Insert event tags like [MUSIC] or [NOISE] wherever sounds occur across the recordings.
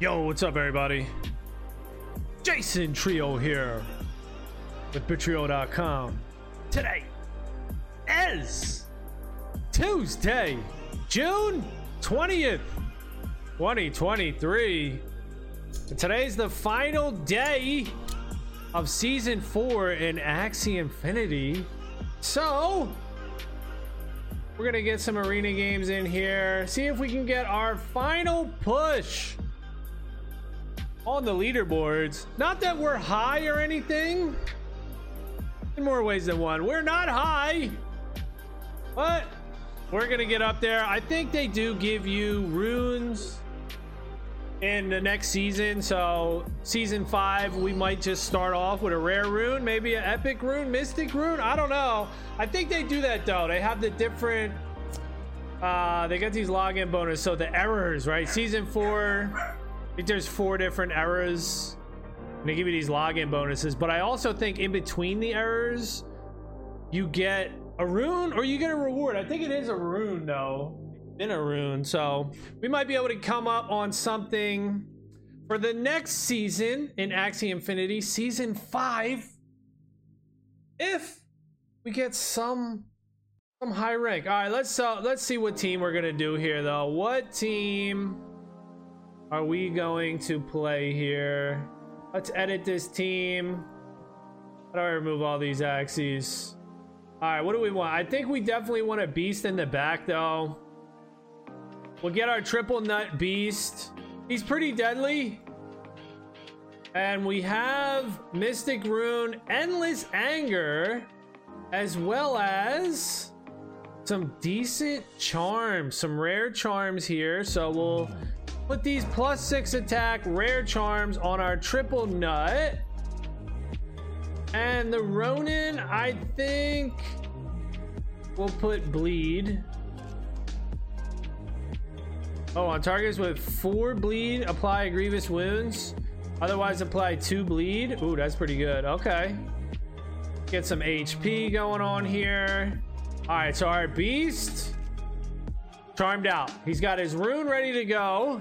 Yo, what's up, everybody? Jason Trio here with Bittrio.com. Today is Tuesday, June 20th, 2023. And today's the final day of season four in Axie Infinity. So, we're gonna get some arena games in here, see if we can get our final push on the leaderboards. Not that we're high or anything. In more ways than one. We're not high. But we're gonna get up there. I think they do give you runes in the next season. So season five, we might just start off with a rare rune, maybe an epic rune, mystic rune. I don't know. I think they do that though. They have the different. Uh, they got these login bonus. So the errors, right? Season four. Think there's four different errors. They give you these login bonuses. But I also think in between the errors, you get a rune or you get a reward. I think it is a rune though been a rune. So we might be able to come up on something for the next season in Axie Infinity, season five. If we get some some high rank. All right, let's uh, let's see what team we're gonna do here though. What team are we going to play here? Let's edit this team. How do I remove all these axes? All right, what do we want? I think we definitely want a beast in the back though. We'll get our triple nut beast. He's pretty deadly. And we have Mystic Rune, Endless Anger, as well as some decent charms, some rare charms here. So we'll put these plus six attack rare charms on our triple nut. And the Ronin, I think we'll put bleed. Oh, on targets with four bleed, apply grievous wounds. Otherwise, apply two bleed. Ooh, that's pretty good. Okay. Get some HP going on here. All right, so our beast charmed out. He's got his rune ready to go.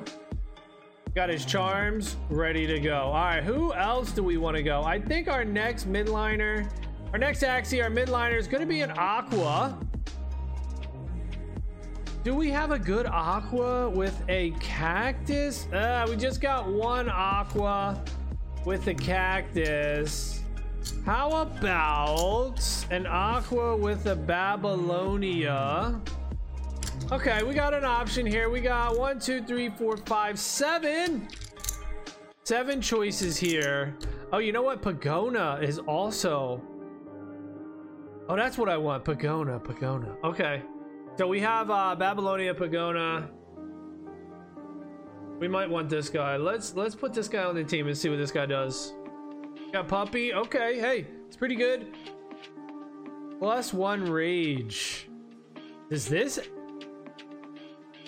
Got his charms ready to go. All right, who else do we want to go? I think our next midliner, our next Axie, our midliner is going to be an Aqua. Do we have a good aqua with a cactus? Uh, we just got one aqua with a cactus. How about an aqua with a Babylonia? Okay, we got an option here. We got one, two, three, four, five, seven. Seven choices here. Oh, you know what? Pagona is also. Oh, that's what I want. Pagona, Pagona. Okay. So we have uh, Babylonia Pagona. We might want this guy. Let's let's put this guy on the team and see what this guy does. Got Puppy. Okay, hey, it's pretty good. Plus one rage. Does this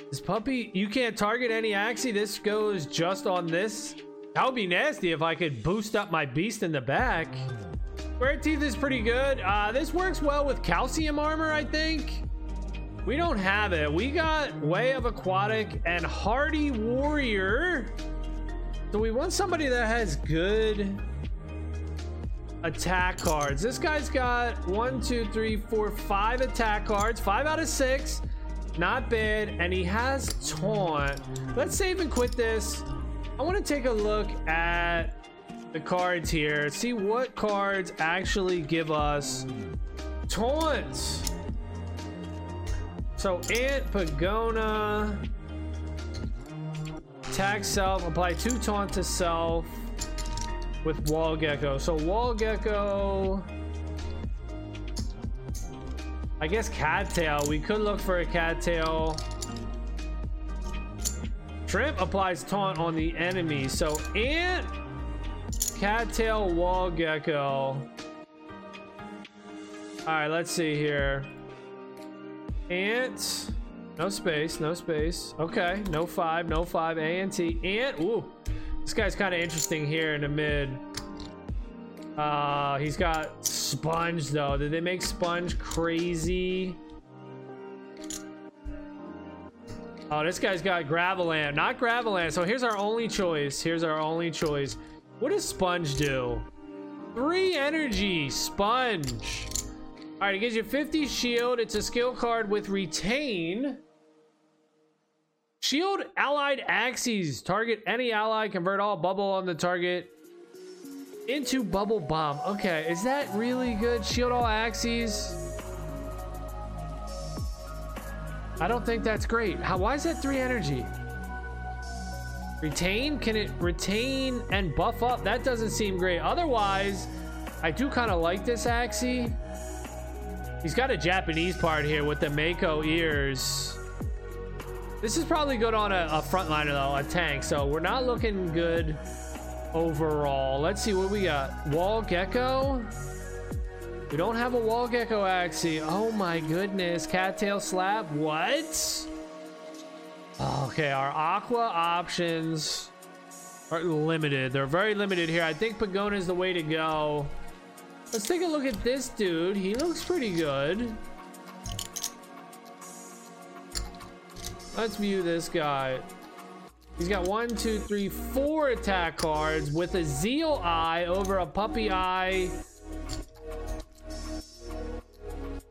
this puppy you can't target any axie this goes just on this that would be nasty if i could boost up my beast in the back square teeth is pretty good uh this works well with calcium armor i think we don't have it. We got Way of Aquatic and Hardy Warrior. So we want somebody that has good attack cards. This guy's got one, two, three, four, five attack cards. Five out of six. Not bad. And he has taunt. Let's save and quit this. I want to take a look at the cards here. See what cards actually give us taunt. So Ant, Pagona, tag self, apply two taunt to self with Wall Gecko. So Wall Gecko, I guess Cattail. We could look for a Cattail. Shrimp applies taunt on the enemy. So Ant, Cattail, Wall Gecko. All right, let's see here. Ant. No space, no space. Okay, no five, no five. A and T. Ant. Ooh. This guy's kind of interesting here in the mid. Uh, he's got Sponge though. Did they make Sponge crazy? Oh, this guy's got Graveland. Not Graveland. So here's our only choice. Here's our only choice. What does Sponge do? Three energy. Sponge. All right, it gives you 50 shield. It's a skill card with retain. Shield allied Axies. Target any ally. Convert all bubble on the target into bubble bomb. Okay, is that really good? Shield all Axies. I don't think that's great. How? Why is that three energy? Retain? Can it retain and buff up? That doesn't seem great. Otherwise, I do kind of like this Axie. He's got a Japanese part here with the Mako ears. This is probably good on a, a frontliner though, a tank. So we're not looking good overall. Let's see what we got. Wall Gecko. We don't have a wall gecko axie. Oh my goodness. Cattail slap. What? Okay, our aqua options are limited. They're very limited here. I think Pagona is the way to go. Let's take a look at this dude. He looks pretty good. Let's view this guy. He's got one, two, three, four attack cards with a Zeal Eye over a Puppy Eye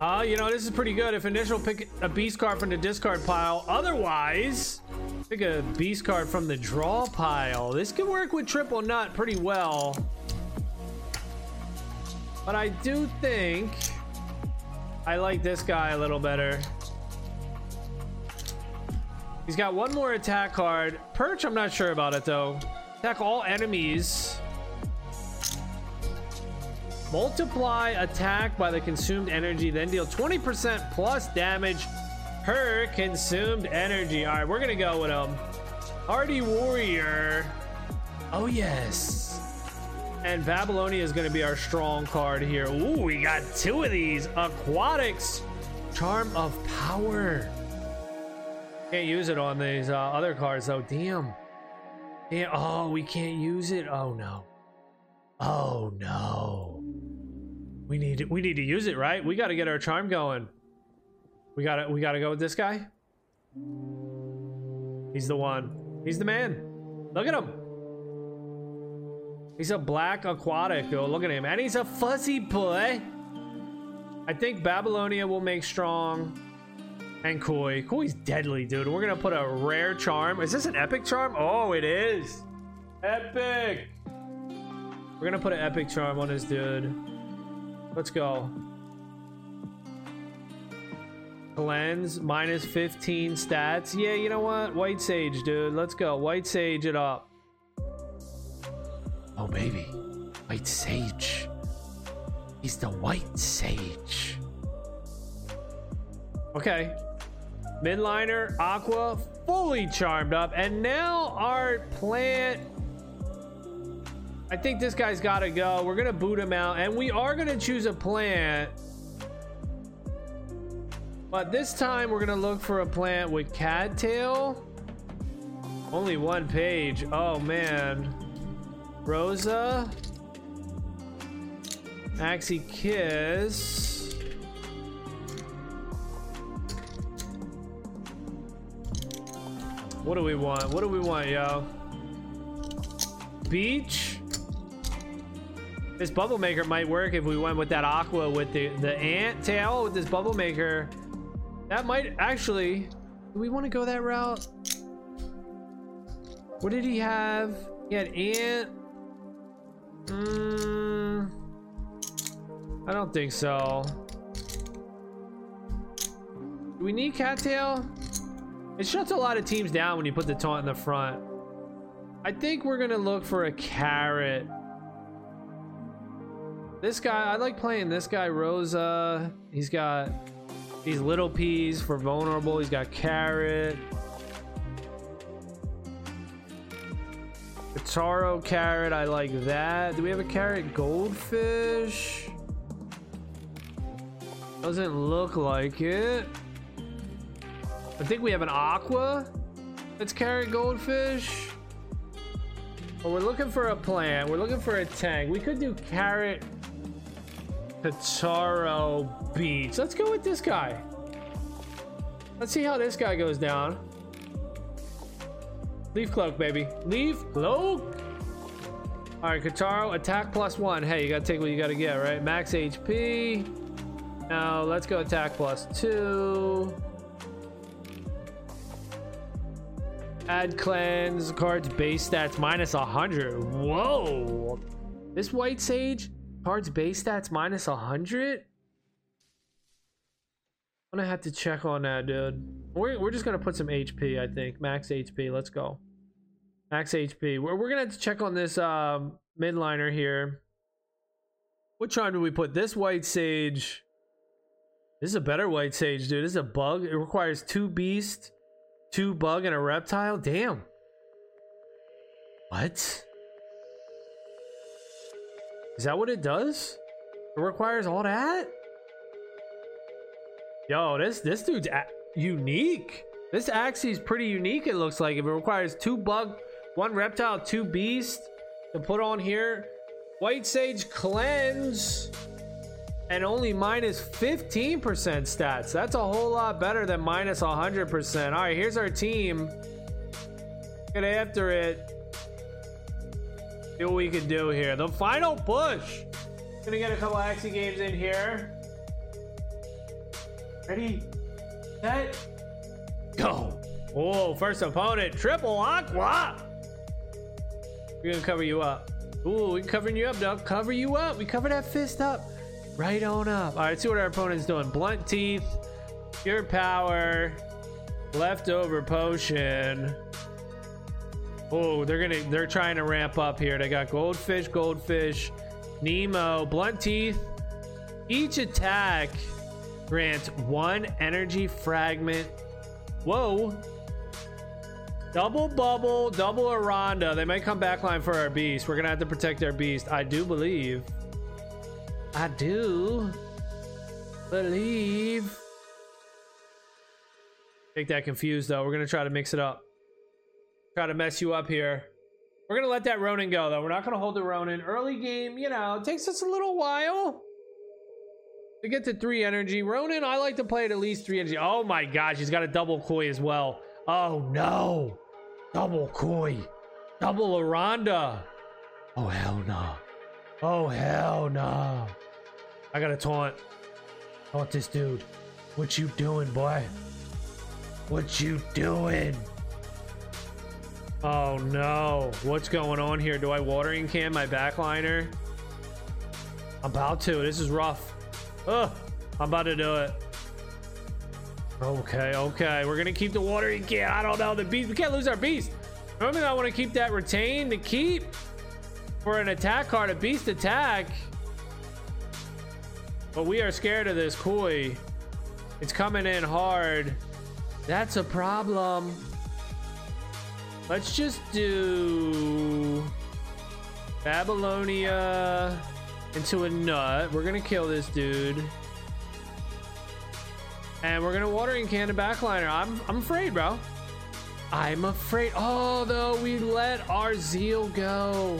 uh, you know, this is pretty good. If initial, pick a beast card from the discard pile. Otherwise, pick a beast card from the draw pile. This could work with triple nut pretty well. But I do think I like this guy a little better. He's got one more attack card. Perch, I'm not sure about it though. Attack all enemies. Multiply attack by the consumed energy, then deal 20% plus damage per consumed energy. All right, we're gonna go with him. Hardy Warrior. Oh, yes. And Babylonia is gonna be our strong card here. Ooh, we got two of these. Aquatics. Charm of Power. Can't use it on these uh, other cards though. Damn. Damn. Oh, we can't use it. Oh, no. Oh, no. We need we need to use it, right? We got to get our charm going. We got to we got to go with this guy. He's the one. He's the man. Look at him. He's a black aquatic. though. look at him. And he's a fuzzy boy. I think Babylonia will make strong. And Koi. Koi's deadly, dude. We're to put a rare charm. Is this an epic charm? Oh, it is. Epic. We're to put an epic charm on this dude. Let's go. Cleanse, minus 15 stats. Yeah, you know what? White Sage, dude. Let's go. White Sage it up. Oh, baby. White Sage. He's the White Sage. Okay. Midliner, Aqua, fully charmed up. And now our plant I think this guy's got to go. We're going to boot him out. And we are going to choose a plant. But this time we're going to look for a plant with cattail. Only one page. Oh, man. Rosa. Maxi Kiss. What do we want? What do we want, yo? Beach. This bubble maker might work if we went with that aqua with the, the ant tail with this bubble maker. That might actually... Do we want to go that route? What did he have? He had ant. Mm, I don't think so. Do we need cattail? It shuts a lot of teams down when you put the taunt in the front. I think we're gonna look for a carrot. This guy, I like playing this guy, Rosa. He's got these little peas for vulnerable. He's got carrot. Taro carrot, I like that. Do we have a carrot goldfish? Doesn't look like it. I think we have an aqua. That's carrot goldfish. But we're looking for a plant. We're looking for a tank. We could do carrot Kataro Beach. Let's go with this guy. Let's see how this guy goes down. Leaf cloak, baby. Leaf cloak. All right, Kataro, attack plus one. Hey, you gotta take what you gotta get, right? Max HP. Now let's go attack plus two. Add cleanse cards base stats minus 100. Whoa. This white sage cards base stats minus 100? I'm gonna have to check on that, dude. We're, we're just gonna put some HP, I think. Max HP. Let's go. Max HP. We're, we're gonna have to check on this um, midliner here. What charm do we put? This white sage. This is a better white sage, dude. This is a bug. It requires two beast, two bug, and a reptile. Damn. What? Is that what it does? It requires all that? Yo, this this dude's unique. This Axie is pretty unique, it looks like. If it requires two bug, one reptile, two beast to put on here. White Sage Cleanse and only minus 15% stats. That's a whole lot better than minus 100%. All right, here's our team. Get after it. See what we can do here. The final push. Gonna get a couple Axie games in here. Ready, set, go. Oh, first opponent, triple aqua. We're gonna cover you up. Ooh, we covering you up, dog. Cover you up. We cover that fist up. Right on up. All right, see what our opponent's doing. Blunt teeth, pure power, leftover potion. Oh, they're gonna they're trying to ramp up here. They got goldfish, goldfish, Nimo, blunt teeth. Each attack grants one energy fragment. Whoa. Double bubble, double Oranda. They might come backline for our beast. We're gonna have to protect our beast. I do believe. I do believe. Make that confused though. We're gonna try to mix it up. Try to mess you up here. We're gonna let that Ronin go though. We're not gonna hold the Ronin. Early game, you know, it takes us a little while to get to three energy. Ronin, I like to play at least three energy. Oh my gosh, he's got a double koi as well. Oh no. Double koi. Double Oranda. Oh hell no. Oh hell no. I gotta taunt. Taunt this dude. What you doing, boy? What you doing? Oh no. What's going on here? Do I watering can my backliner? I'm about to. This is rough. Ugh. I'm about to do it. Okay, okay. We're gonna keep the watering can. I don't know. The beast. We can't lose our beast. Normally, I want to keep that retained to keep for an attack card, a beast attack. But we are scared of this koi. It's coming in hard. That's a problem. Let's just do Babylonia into a nut. We're gonna kill this dude. And we're gonna watering can a backliner. I'm I'm afraid, bro. I'm afraid. Oh, though we let our zeal go.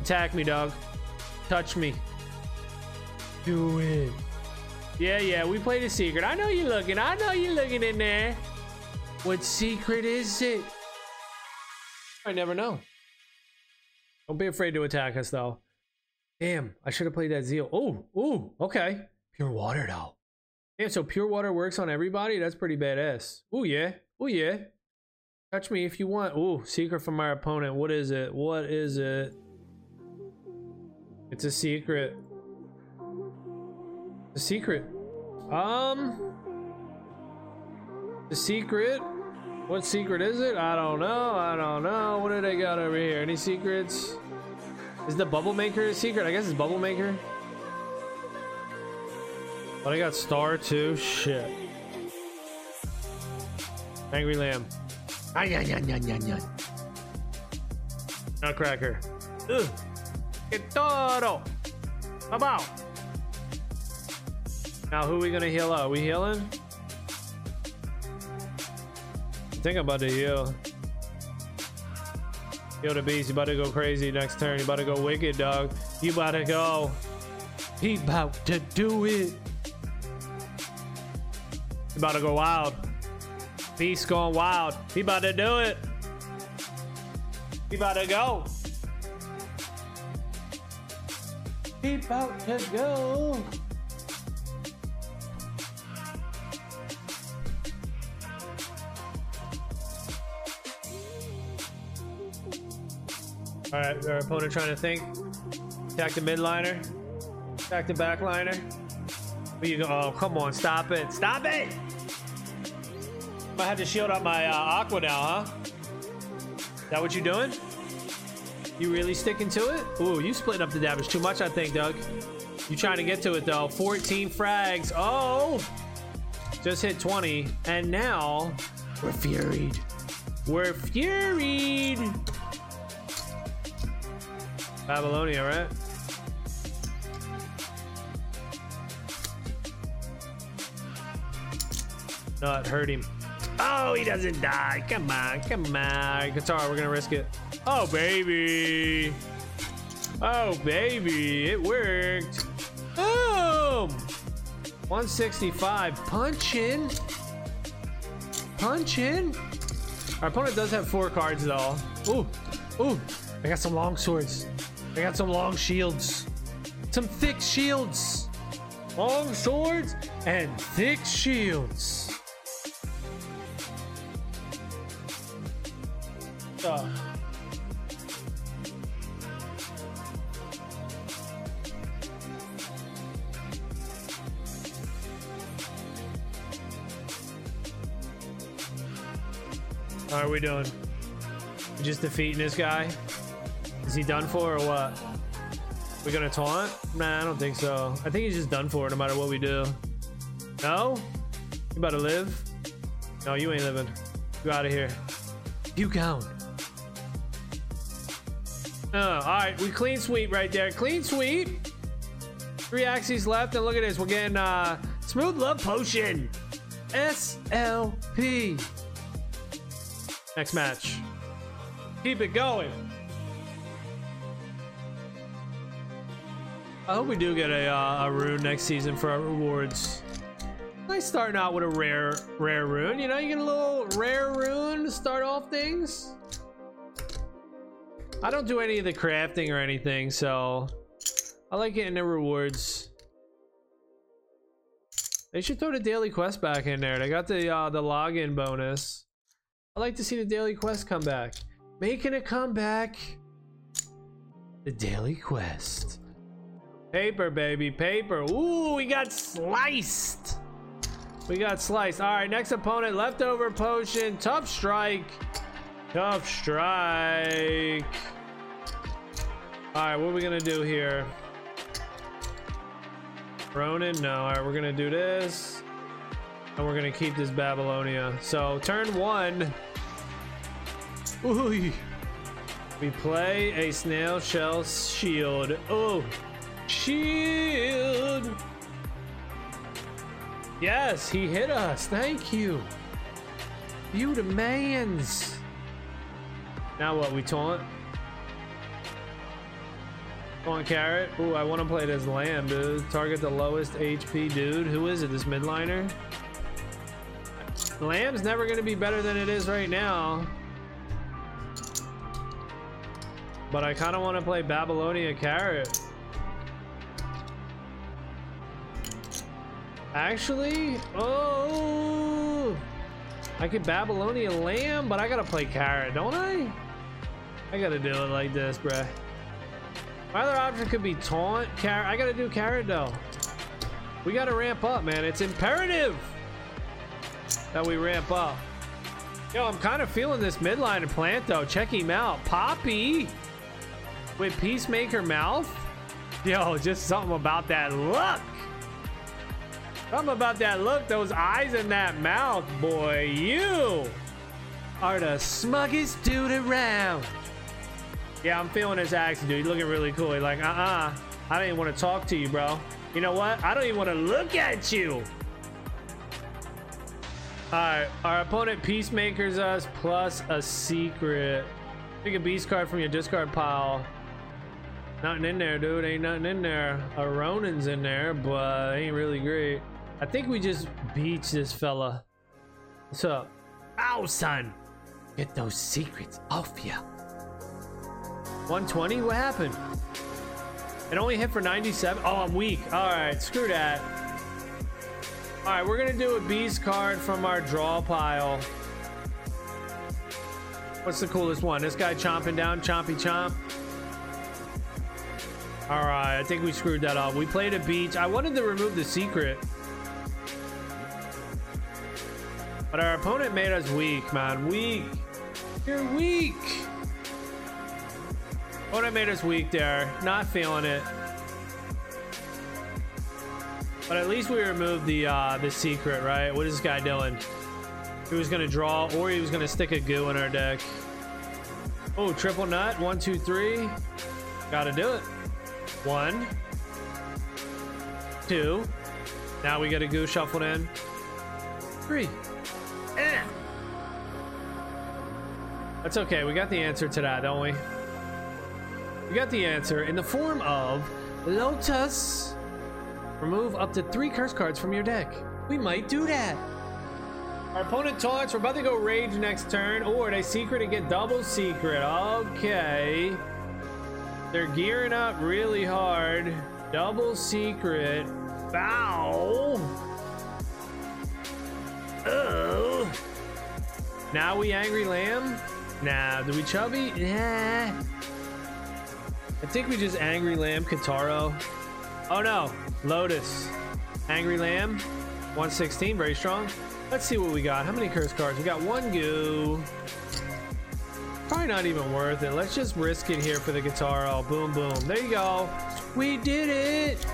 Attack me, dog. Touch me. Do it. Yeah, yeah, we played a secret. I know you're looking. I know you're looking in there. What secret is it? I never know. Don't be afraid to attack us, though. Damn, I should have played that zeal. Oh, oh, okay. Pure water, though. Damn, so pure water works on everybody? That's pretty badass. Oh, yeah. Oh, yeah. Touch me if you want. Oh, secret from our opponent. What is it? What is it? It's a secret. The secret. Um. The secret. What secret is it? I don't know. I don't know. What do they got over here? Any secrets? Is the bubble maker a secret? I guess it's bubble maker. But I got star too. Shit. Angry lamb. Ay, ay, ay, ay, ay, ay. Nutcracker. Ugh. Que toro. About. Now, who we gonna heal up? We healing? I think I'm about to heal. Heal the beast. You about to go crazy next turn. You about to go wicked, dog. You about to go. He about to do it. He about to go wild. Beast going wild. He about to do it. He about to go. He about to go. All right, our opponent trying to think. Attack the midliner. Attack the backliner. Where you go? Oh, come on, stop it. Stop it! I had to shield up my uh, aqua now, huh? Is That what you're doing? You really sticking to it? Ooh, you splitting up the damage too much, I think, Doug. You trying to get to it though. 14 frags. Oh! Just hit 20. And now we're furied. We're furied. Babylonia, right? Not hurt him. Oh, he doesn't die. Come on, come on. Guitar, we're gonna risk it. Oh, baby. Oh, baby. It worked. Boom. 165. Punching. Punching. Our opponent does have four cards, though. Ooh. Ooh. I got some long swords. I got some long shields. Some thick shields. Long swords and thick shields. Uh. How are we doing? Just defeating this guy? Is he done for or what? We gonna taunt? Nah, I don't think so. I think he's just done for no matter what we do. No? You about to live? No, you ain't living. You out of here. You gone. Oh, all right, we clean sweep right there. Clean sweep. Three axes left, and look at this. We're getting uh, smooth love potion. SLP. Next match. Keep it going. I hope we do get a, uh, a rune next season for our rewards. Nice starting out with a rare rare rune. You know, you get a little rare rune to start off things. I don't do any of the crafting or anything, so I like getting the rewards. They should throw the daily quest back in there. They got the uh, the login bonus. I like to see the daily quest come back. Making a comeback. The daily quest. Paper, baby, paper. Ooh, we got sliced. We got sliced. All right, next opponent, leftover potion, tough strike. Tough strike. All right, what are we gonna do here? Ronin, no. All right, we're gonna do this. And we're gonna keep this Babylonia. So turn one. Ooh. We play a snail shell shield. Oh, shield. Yes, he hit us. Thank you. You demands. Now what? We taunt. Taunt carrot. Ooh, I want to play this lamb, dude. Target the lowest HP dude. Who is it? This midliner. Lamb's never going to be better than it is right now. But I kind of want to play Babylonia Carrot. Actually, oh, I could Babylonian Lamb, but I gotta play Carrot, don't I? I gotta do it like this, bruh. My other option could be Taunt, Carrot. I gotta do Carrot though. We gotta ramp up, man. It's imperative that we ramp up. Yo, I'm kind of feeling this midline plant though. Check him out. Poppy with Peacemaker mouth. Yo, just something about that look. Something about that look, those eyes and that mouth, boy. You are the smuggest dude around. Yeah, I'm feeling his accent, dude. He's looking really cool. He's like, uh-uh. I don't even want to talk to you, bro. You know what? I don't even want to look at you. Alright, our opponent peacemakers us plus a secret. Pick a beast card from your discard pile. Nothing in there, dude. Ain't nothing in there. A Ronin's in there, but ain't really great. I think we just beach this fella. What's up? Ow, son! Get those secrets off ya. 120? What happened? It only hit for 97. Oh, I'm weak. All right, screw that. All right, we're gonna do a beast card from our draw pile. What's the coolest one? This guy chomping down, chompy chomp. All right, I think we screwed that up. We played a beach. I wanted to remove the secret. But our opponent made us weak, man. Weak. You're weak. Opponent made us weak there. Not feeling it. But at least we removed the uh, the secret, right? What is this guy doing? He was gonna draw, or he was gonna stick a goo in our deck. Oh, triple nut. One, two, three. Gotta do it. One. Two. Now we get a goo shuffled in. Three. That's okay. We got the answer to that, don't we? We got the answer in the form of Lotus. Remove up to three curse cards from your deck. We might do that. Our opponent taunts. We're about to go rage next turn. Or they secret and get double secret. Okay. They're gearing up really hard. Double secret. Bow. Oh. Now we angry lamb? Nah. Do we chubby? Yeah. I think we just angry lamb Kitaro. Oh no. Lotus. Angry lamb. 116. Very strong. Let's see what we got. How many curse cards? We got one goo. Probably not even worth it. Let's just risk it here for the guitar. Oh, boom, boom. There you go. We did it.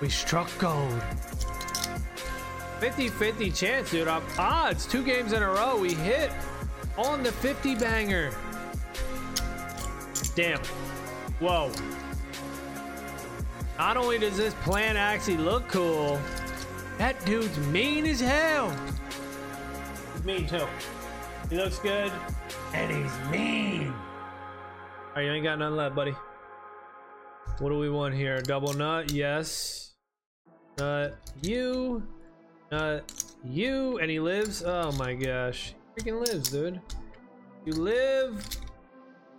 We struck gold. 50-50 chance, dude. Up odds. Two games in a row. We hit on the 50 banger. Damn. Whoa. Not only does this plan actually look cool, that dude's mean as hell. He's mean too. He looks good, and he's mean. All right, you ain't got nothing left, buddy. What do we want here? Double nut, yes. Nut, you. Nut, you. And he lives? Oh my gosh. He freaking lives, dude. You live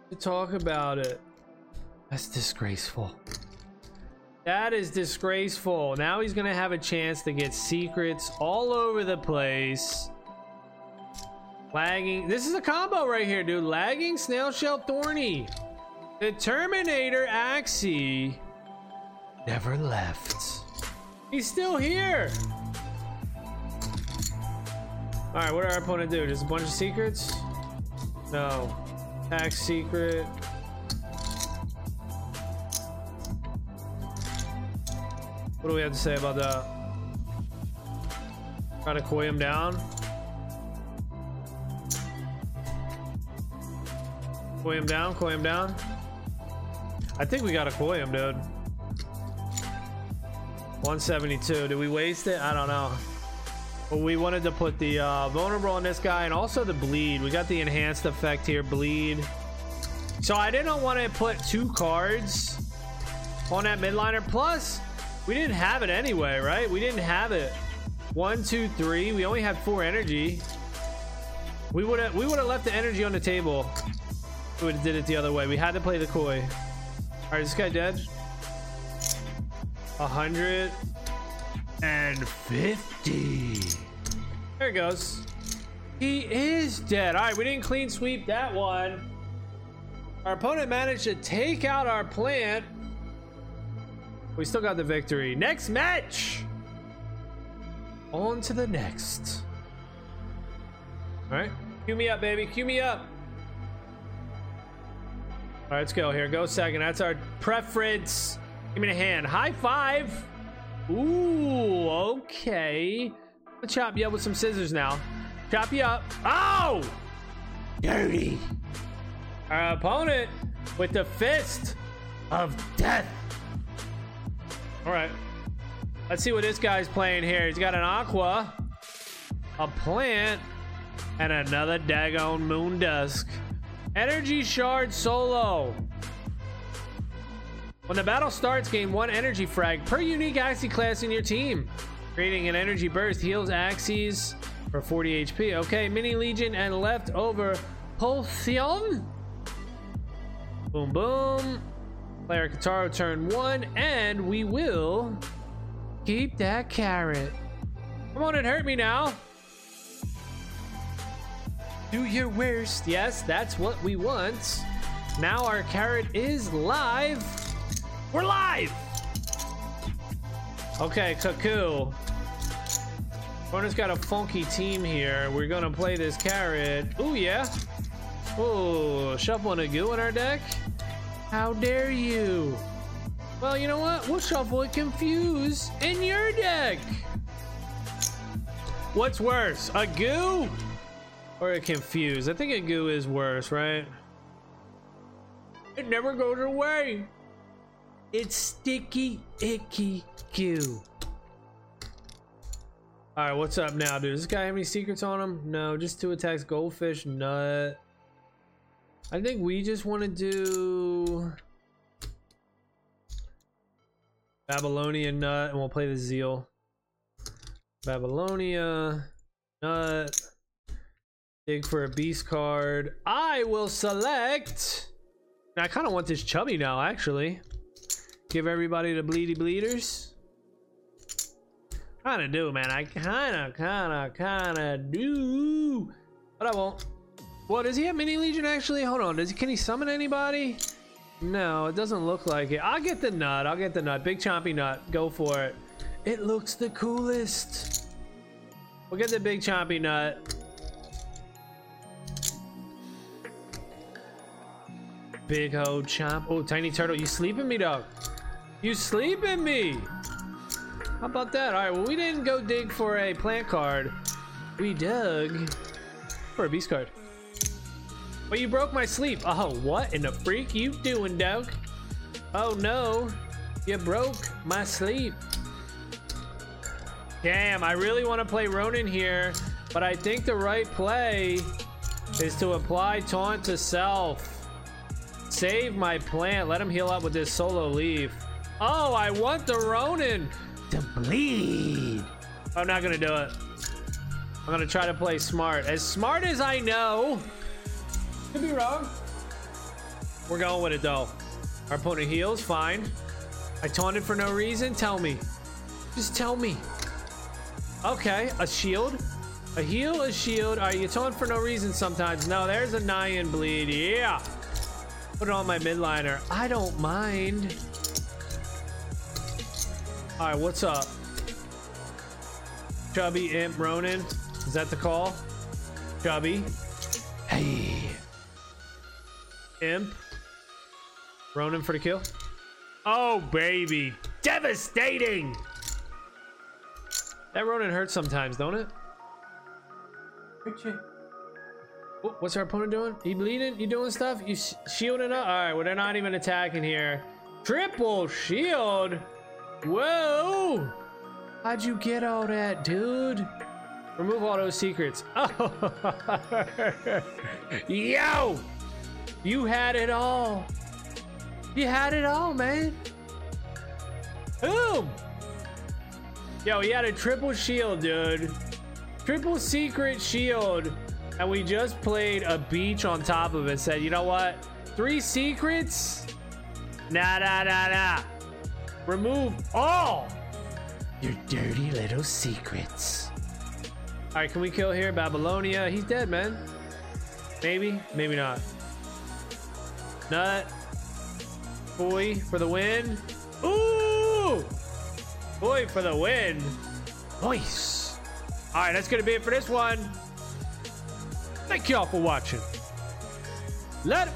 to talk about it. That's disgraceful. That is disgraceful. Now he's gonna have a chance to get secrets all over the place. Lagging. This is a combo right here, dude. Lagging, snail shell, thorny. The Terminator Axie never left. He's still here. All right, what did our opponent do? Just a bunch of secrets? No. Axe secret. What do we have to say about that? Try to koi him down. Koi him down, koi him down. I think we gotta koi him, dude. 172. Did we waste it? I don't know. But we wanted to put the uh, vulnerable on this guy and also the bleed. We got the enhanced effect here, bleed. So I didn't want to put two cards on that midliner. Plus, we didn't have it anyway, right? We didn't have it. One, two, three. We only had four energy. We would have we would have left the energy on the table. We would have did it the other way. We had to play the koi. All right, this guy dead. A hundred and fifty. There he goes. He is dead. All right, we didn't clean sweep that one. Our opponent managed to take out our plant. We still got the victory. Next match. On to the next. All right. Cue me up, baby. Cue me up. All right, let's go here. Go second. That's our preference. Give me a hand. High five. Ooh, okay. Let's chop you up with some scissors now. Chop you up. Oh! Dirty. Our opponent with the fist of death. All right. Let's see what this guy's playing here. He's got an aqua, a plant, and another daggone moon dusk. Energy shard solo. When the battle starts, gain one energy frag per unique Axie class in your team. Creating an energy burst heals Axies for 40 HP. Okay, mini legion and leftover Pulsion. Boom, boom. Player Kataro turn one, and we will keep that carrot. Come on and hurt me now. Do your worst. Yes, that's what we want. Now our carrot is live. We're live. Okay, Kaku. Opponent's got a funky team here. We're gonna play this carrot. Oh yeah. Oh, shuffle a goo in our deck. How dare you? Well, you know what? We'll shuffle it confuse in your deck. What's worse, a goo or a confuse? I think a goo is worse, right? It never goes away. It's sticky, icky goo. All right, what's up now, dude? Does this guy have any secrets on him? No, just two attacks. Goldfish, nut. I think we just want to do Babylonian nut, and we'll play the zeal. Babylonia nut. Dig for a beast card. I will select. I kind of want this chubby now, actually. Give everybody the bleedy bleeders. Kind of do, man. I kind of, kind of, kind of do. But I won't. What, does he have mini legion actually? Hold on. Does he, can he summon anybody? No, it doesn't look like it. I'll get the nut. I'll get the nut. Big chompy nut. Go for it. It looks the coolest. We'll get the big chompy nut. Big ho chomp. Oh, tiny turtle. You sleeping me, dog? You sleeping me? How about that? All right, well, we didn't go dig for a plant card. We dug for a beast card. But you broke my sleep. Oh, what in the freak you doing, dog? Oh, no. You broke my sleep. Damn, I really want to play Ronin here, but I think the right play is to apply Taunt to self. Save my plant. Let him heal up with this solo leaf. Oh, I want the Ronin to bleed. I'm not gonna do it. I'm gonna try to play smart. As smart as I know. Could be wrong. We're going with it though. Our opponent heals, fine. I taunted for no reason. Tell me. Just tell me. Okay, a shield. A heal, a shield. Right, you taunt for no reason sometimes. No, there's a Nyan bleed. Yeah. Put it on my midliner. I don't mind. All right, what's up? Chubby Imp Ronin. Is that the call? Chubby. Hey. Imp. Ronin for the kill. Oh, baby. Devastating. That Ronin hurts sometimes, don't it? What's our opponent doing? He bleeding? You doing stuff? You sh shielding up? All right, well, they're not even attacking here. Triple shield. Whoa! How'd you get all that, dude? Remove all those secrets. Oh, [LAUGHS] yo! You had it all. You had it all, man. Boom! Yo, he had a triple shield, dude. Triple secret shield. And we just played a beach on top of it. Said, you know what? Three secrets? Nah, nah, nah, nah. Remove all your dirty little secrets. All right, can we kill here? Babylonia. He's dead, man. Maybe, maybe not. Nut. Boy for the win. Ooh! Boy for the win. Nice. All right, that's gonna be it for this one. Thank y'all for watching. Let